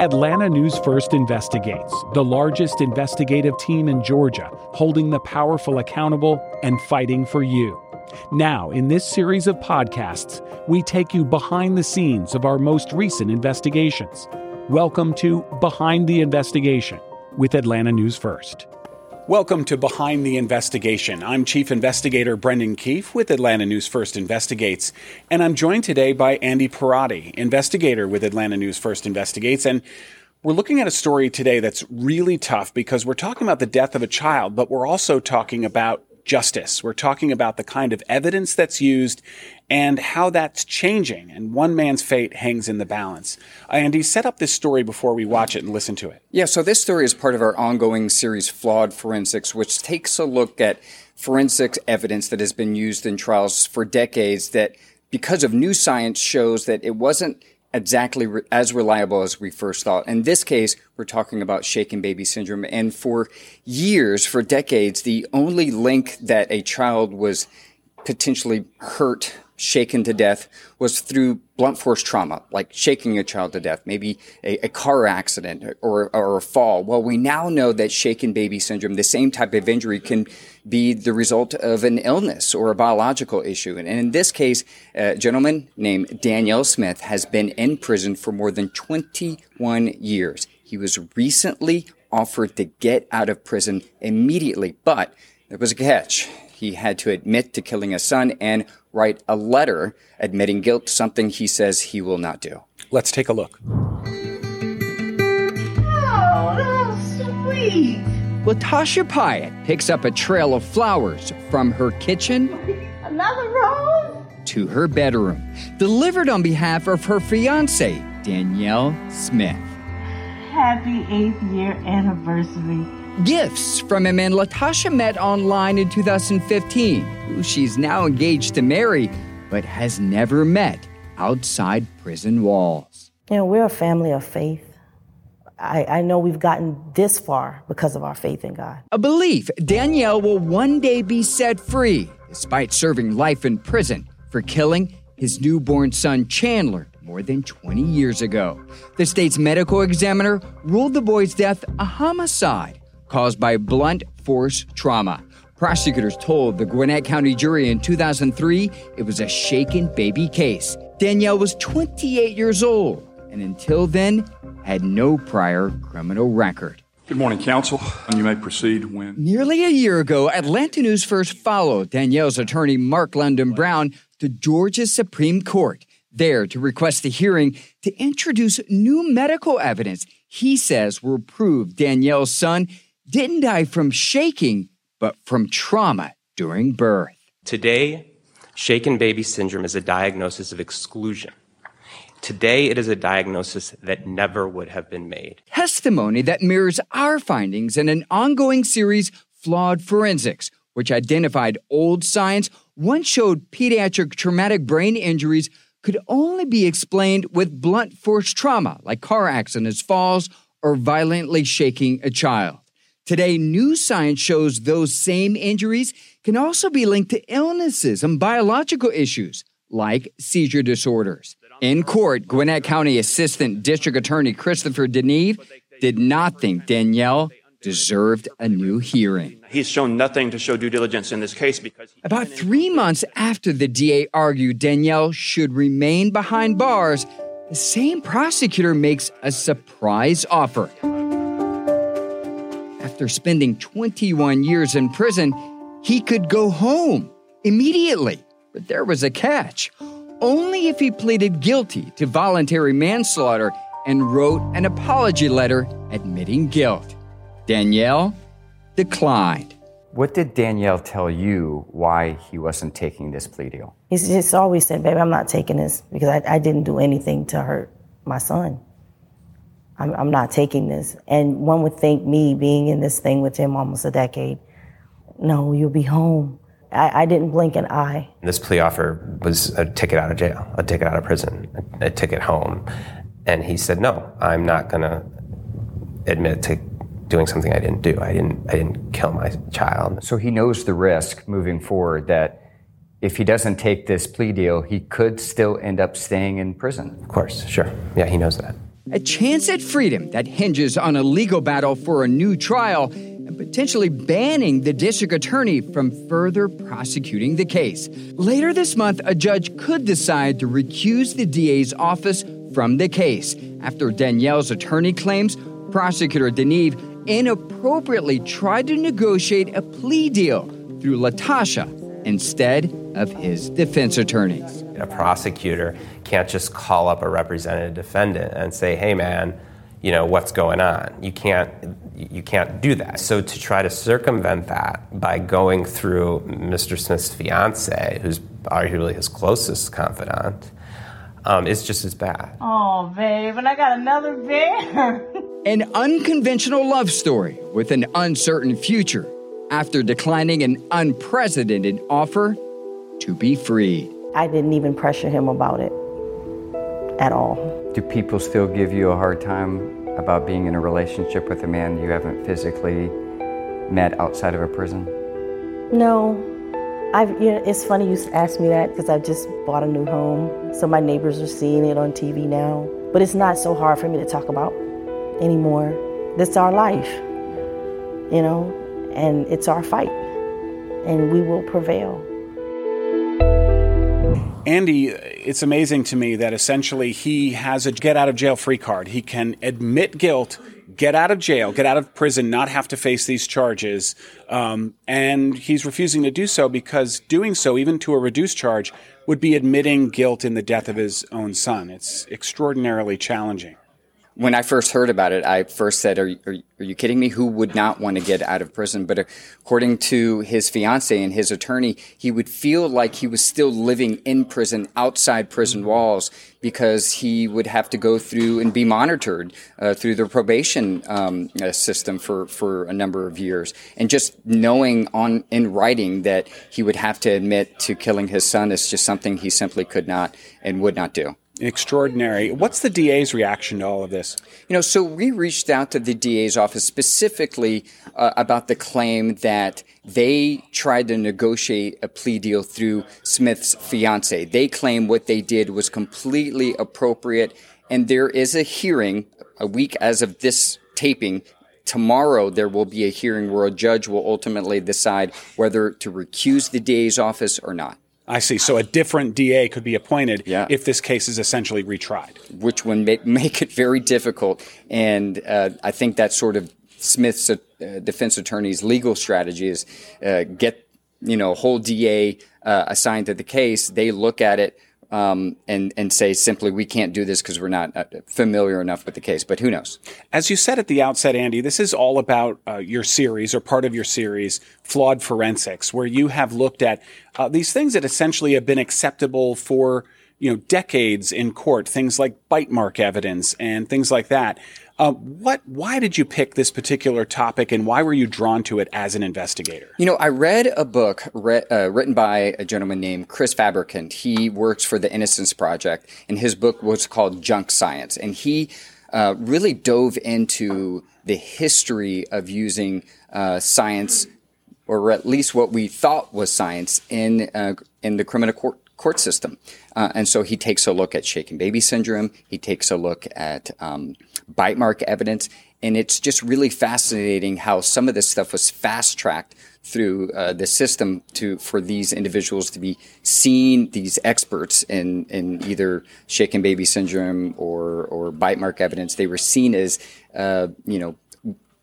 Atlanta News First investigates, the largest investigative team in Georgia, holding the powerful accountable and fighting for you. Now, in this series of podcasts, we take you behind the scenes of our most recent investigations. Welcome to Behind the Investigation with Atlanta News First. Welcome to Behind the Investigation. I'm Chief Investigator Brendan Keefe with Atlanta News First Investigates, and I'm joined today by Andy Pierrotti, investigator with Atlanta News First Investigates. And we're looking at a story today that's really tough because we're talking about the death of a child, but we're also talking about justice. We're talking about the kind of evidence that's used and how that's changing. And one man's fate hangs in the balance. Andy, set up this story before we watch it and listen to it. Yeah, so this story is part of our ongoing series, Flawed Forensics, which takes a look at forensic evidence that has been used in trials for decades that because of new science shows that it wasn't exactly re- as reliable as we first thought. In this case, we're talking about shaken baby syndrome. And for years, for decades, the only link that a child was potentially hurt shaken to death was through blunt force trauma, like shaking a child to death, maybe a, a, car accident or, or a fall. Well, we now know that shaken baby syndrome, the same type of injury, can be the result of an illness or a biological issue. And in this case, a gentleman named Danyel Smith has been in prison for more than 21 years. He was recently offered to get out of prison immediately, but there was a catch. He had to admit to killing a son and write a letter admitting guilt, something he says he will not do. Let's take a look. Oh, sweet. Latasha Pyatt picks up a trail of flowers from her kitchen Another rose? to her bedroom, delivered on behalf of her fiance, Danyel Smith. Happy eighth year anniversary. Gifts from a man Latasha met online in 2015, who she's now engaged to marry, but has never met outside prison walls. You know, we're a family of faith. I, I know we've gotten this far because of our faith in God. A belief Danyel will one day be set free, despite serving life in prison for killing his newborn son Chandler more than 20 years ago. The state's medical examiner ruled the boy's death a homicide caused by blunt force trauma. Prosecutors told the Gwinnett County jury in 2003 it was a shaken baby case. Danyel was 28 years old and until then had no prior criminal record. Good morning, counsel. You may proceed when. Nearly a year ago, Atlanta News first followed Danyel's attorney, Mark London Brown, to Georgia's Supreme Court, there to request a hearing to introduce new medical evidence he says will prove Danyel's son didn't die from shaking, but from trauma during birth. Today, shaken baby syndrome is a diagnosis of exclusion. Today, it is a diagnosis that never would have been made. Testimony that mirrors our findings in an ongoing series, Flawed Forensics, which identified old science once showed pediatric traumatic brain injuries could only be explained with blunt force trauma, like car accidents, falls, or violently shaking a child. Today, new science shows those same injuries can also be linked to illnesses and biological issues, like seizure disorders. In court, Gwinnett County Assistant District Attorney Christopher Deneve did not think Danyel deserved a new hearing. He's shown nothing to show due diligence in this case because About three months after the DA argued Danyel should remain behind bars, the same prosecutor makes a surprise offer. After spending 21 years in prison, he could go home immediately. But there was a catch only if he pleaded guilty to voluntary manslaughter and wrote an apology letter admitting guilt. Danyel declined. What did Danyel tell you why he wasn't taking this plea deal? He's just always said, baby, I'm not taking this because I, I didn't do anything to hurt my son. I'm, I'm not taking this. And one would think me being in this thing with him almost a decade, no, you'll be home. I, I didn't blink an eye. This plea offer was a ticket out of jail, a ticket out of prison, a, a ticket home. And he said, no, I'm not going to admit to doing something I didn't do. I didn't, I didn't kill my child. So he knows the risk moving forward that if he doesn't take this plea deal, he could still end up staying in prison. Of course, sure. Yeah, he knows that. A chance at freedom that hinges on a legal battle for a new trial and potentially banning the district attorney from further prosecuting the case. Later this month, a judge could decide to recuse the DA's office from the case after Danyel's attorney claims prosecutor Deneve inappropriately tried to negotiate a plea deal through Latasha instead of his defense attorneys. A prosecutor can't just call up a represented defendant and say, "Hey, man." you know what's going on you can't you can't do that so to try to circumvent that by going through mr smith's fiance who's arguably his closest confidant um, is just as bad Oh, babe, and I got another bear. An unconventional love story with an uncertain future after declining an unprecedented offer to be freed. I didn't even pressure him about it at all. Do people still give you a hard time about being in a relationship with a man you haven't physically met outside of a prison? No. I've, you know, it's funny you asked me that because I just bought a new home. So my neighbors are seeing it on TV now. But it's not so hard for me to talk about anymore. This is our life, you know, and it's our fight. And we will prevail. Andy, it's amazing to me that essentially he has a get out of jail free card. He can admit guilt, get out of jail, get out of prison, not have to face these charges. Um, and he's refusing to do so because doing so, even to a reduced charge, would be admitting guilt in the death of his own son. It's extraordinarily challenging. When I first heard about it, I first said, are, you- are, are you kidding me? Who would not want to get out of prison? But according to his fiance and his attorney, he would feel like he was still living in prison outside prison walls because he would have to go through and be monitored uh, through the probation um, uh, system for, for a number of years. And just knowing on in writing that he would have to admit to killing his son is just something he simply could not and would not do. Extraordinary. What's the DA's reaction to all of this? You know, so we reached out to the DA's office specifically uh, about the claim that they tried to negotiate a plea deal through Smith's fiance. They claim what they did was completely appropriate, and there is a hearing a week as of this taping. Tomorrow, there will be a hearing where a judge will ultimately decide whether to recuse the DA's office or not. I see. So a different DA could be appointed Yeah. if this case is essentially retried. which would make, make it very difficult. And uh, I think that sort of Smith's uh, defense attorney's legal strategy is uh, get you know a whole DA uh, assigned to the case. They look at it um, and and say simply we can't do this because we're not uh, familiar enough with the case. But who knows? As you said at the outset, Andy, this is all about uh, your series or part of your series, Flawed Forensics, where you have looked at uh, these things that essentially have been acceptable for you know decades in court, things like bite mark evidence and things like that. Uh, what? Why did you pick this particular topic, and why were you drawn to it as an investigator? You know, I read a book re- uh, written by a gentleman named Chris Fabricant. He works for the Innocence Project, and his book was called Junk Science. And he uh, really dove into the history of using uh, science, or at least what we thought was science, in uh, in the criminal court court system. Uh, and so he takes a look at shaken baby syndrome. He takes a look at um, bite mark evidence. And it's just really fascinating how some of this stuff was fast tracked through uh, the system to for these individuals to be seen, these experts in, in either shaken baby syndrome or, or bite mark evidence. They were seen as, uh, you know,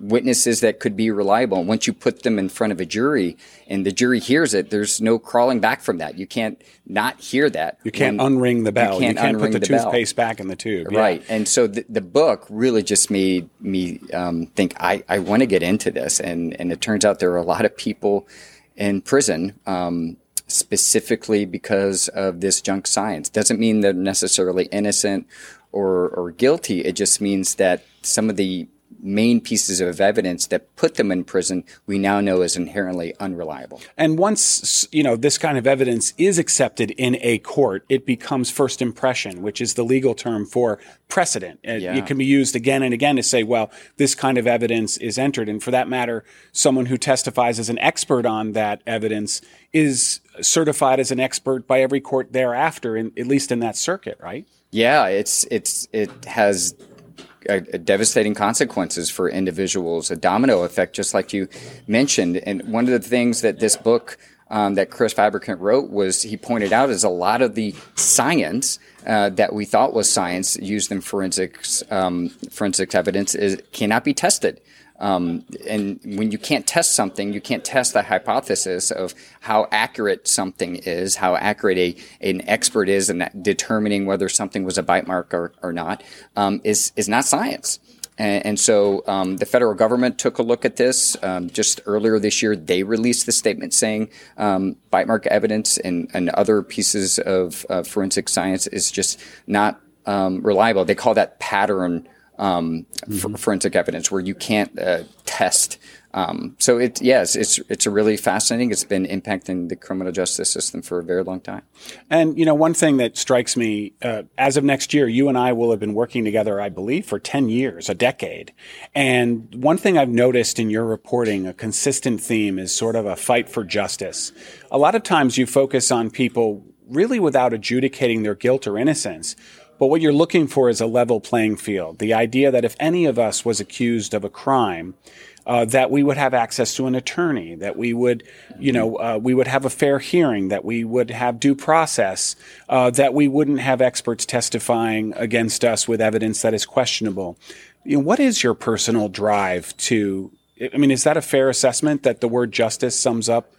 witnesses that could be reliable. And once you put them in front of a jury and the jury hears it, there's no crawling back from that. You can't not hear that. You can't unring the bell. You can't, put unring the, bell. toothpaste back in the tube. Yeah. Right. And so the, the book really just made me um, think I, I want to get into this. And, and it turns out there are a lot of people in prison um, specifically because of this junk science. Doesn't mean they're necessarily innocent or, or guilty. It just means that some of the main pieces of evidence that put them in prison we now know is inherently unreliable. And once you know this kind of evidence is accepted in a court, it becomes first impression, which is the legal term for precedent. It, Yeah. it can be used again and again to say, well, this kind of evidence is entered, and for that matter, someone who testifies as an expert on that evidence is certified as an expert by every court thereafter, in, at least in that circuit, right? Yeah, it's it's it has uh, devastating consequences for individuals, a domino effect, just like you mentioned. And one of the things that this book um, that Chris Fabricant wrote was he pointed out is a lot of the science uh, that we thought was science used in forensics um, forensics evidence is cannot be tested. Um, and when you can't test something, you can't test the hypothesis of how accurate something is, how accurate a, an expert is in determining whether something was a bite mark or, or not, um, is, is not science. And, so um, the federal government took a look at this um, just earlier this year. They released the statement saying um, bite mark evidence and, and other pieces of uh, forensic science is just not um, reliable. They call that pattern um, mm-hmm. forensic evidence, where you can't uh, test um, so it yes, it's it's a really fascinating. It's been impacting the criminal justice system for a very long time. And you know, one thing that strikes me uh, as of next year, you and I will have been working together, I believe, for ten years, a decade. And one thing I've noticed in your reporting, a consistent theme, is sort of a fight for justice. A lot of times, you focus on people really without adjudicating their guilt or innocence. But what you're looking for is a level playing field. The idea that if any of us was accused of a crime, uh, that we would have access to an attorney, that we would, you know, uh, we would have a fair hearing, that we would have due process, uh, that we wouldn't have experts testifying against us with evidence that is questionable. You know, what is your personal drive to? I mean, is that a fair assessment that the word justice sums up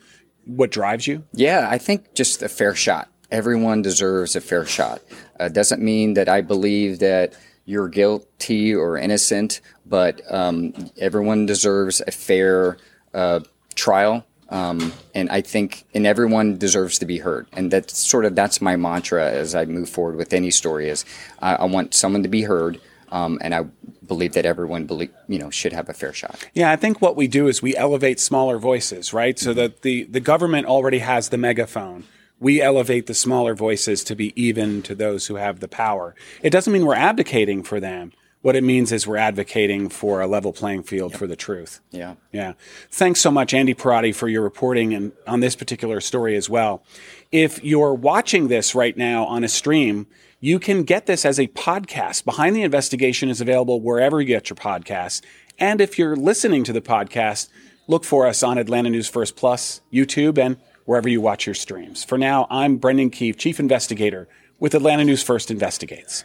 what drives you? Yeah, I think just a fair shot. Everyone deserves a fair shot. Uh, doesn't mean that I believe that you're guilty or innocent, but um, everyone deserves a fair uh, trial. Um, and I think, and everyone deserves to be heard. And that's sort of that's my mantra as I move forward with any story. Is I, I want someone to be heard, um, and I believe that everyone believe, you know should have a fair shot. Yeah, I think what we do is we elevate smaller voices, right? So that the the government already has the megaphone we elevate the smaller voices to be even to those who have the power. It doesn't mean we're abdicating for them. What it means is we're advocating for a level playing field yep. for the truth. Yeah. Yeah. Thanks so much, Andy Pierrotti, for your reporting and on this particular story as well. If you're watching this right now on a stream, you can get this as a podcast. Behind the Investigation is available wherever you get your podcasts. And if you're listening to the podcast, look for us on Atlanta News First Plus, YouTube, and wherever you watch your streams. For now, I'm Brendan Keefe, Chief Investigator with Atlanta News First Investigates.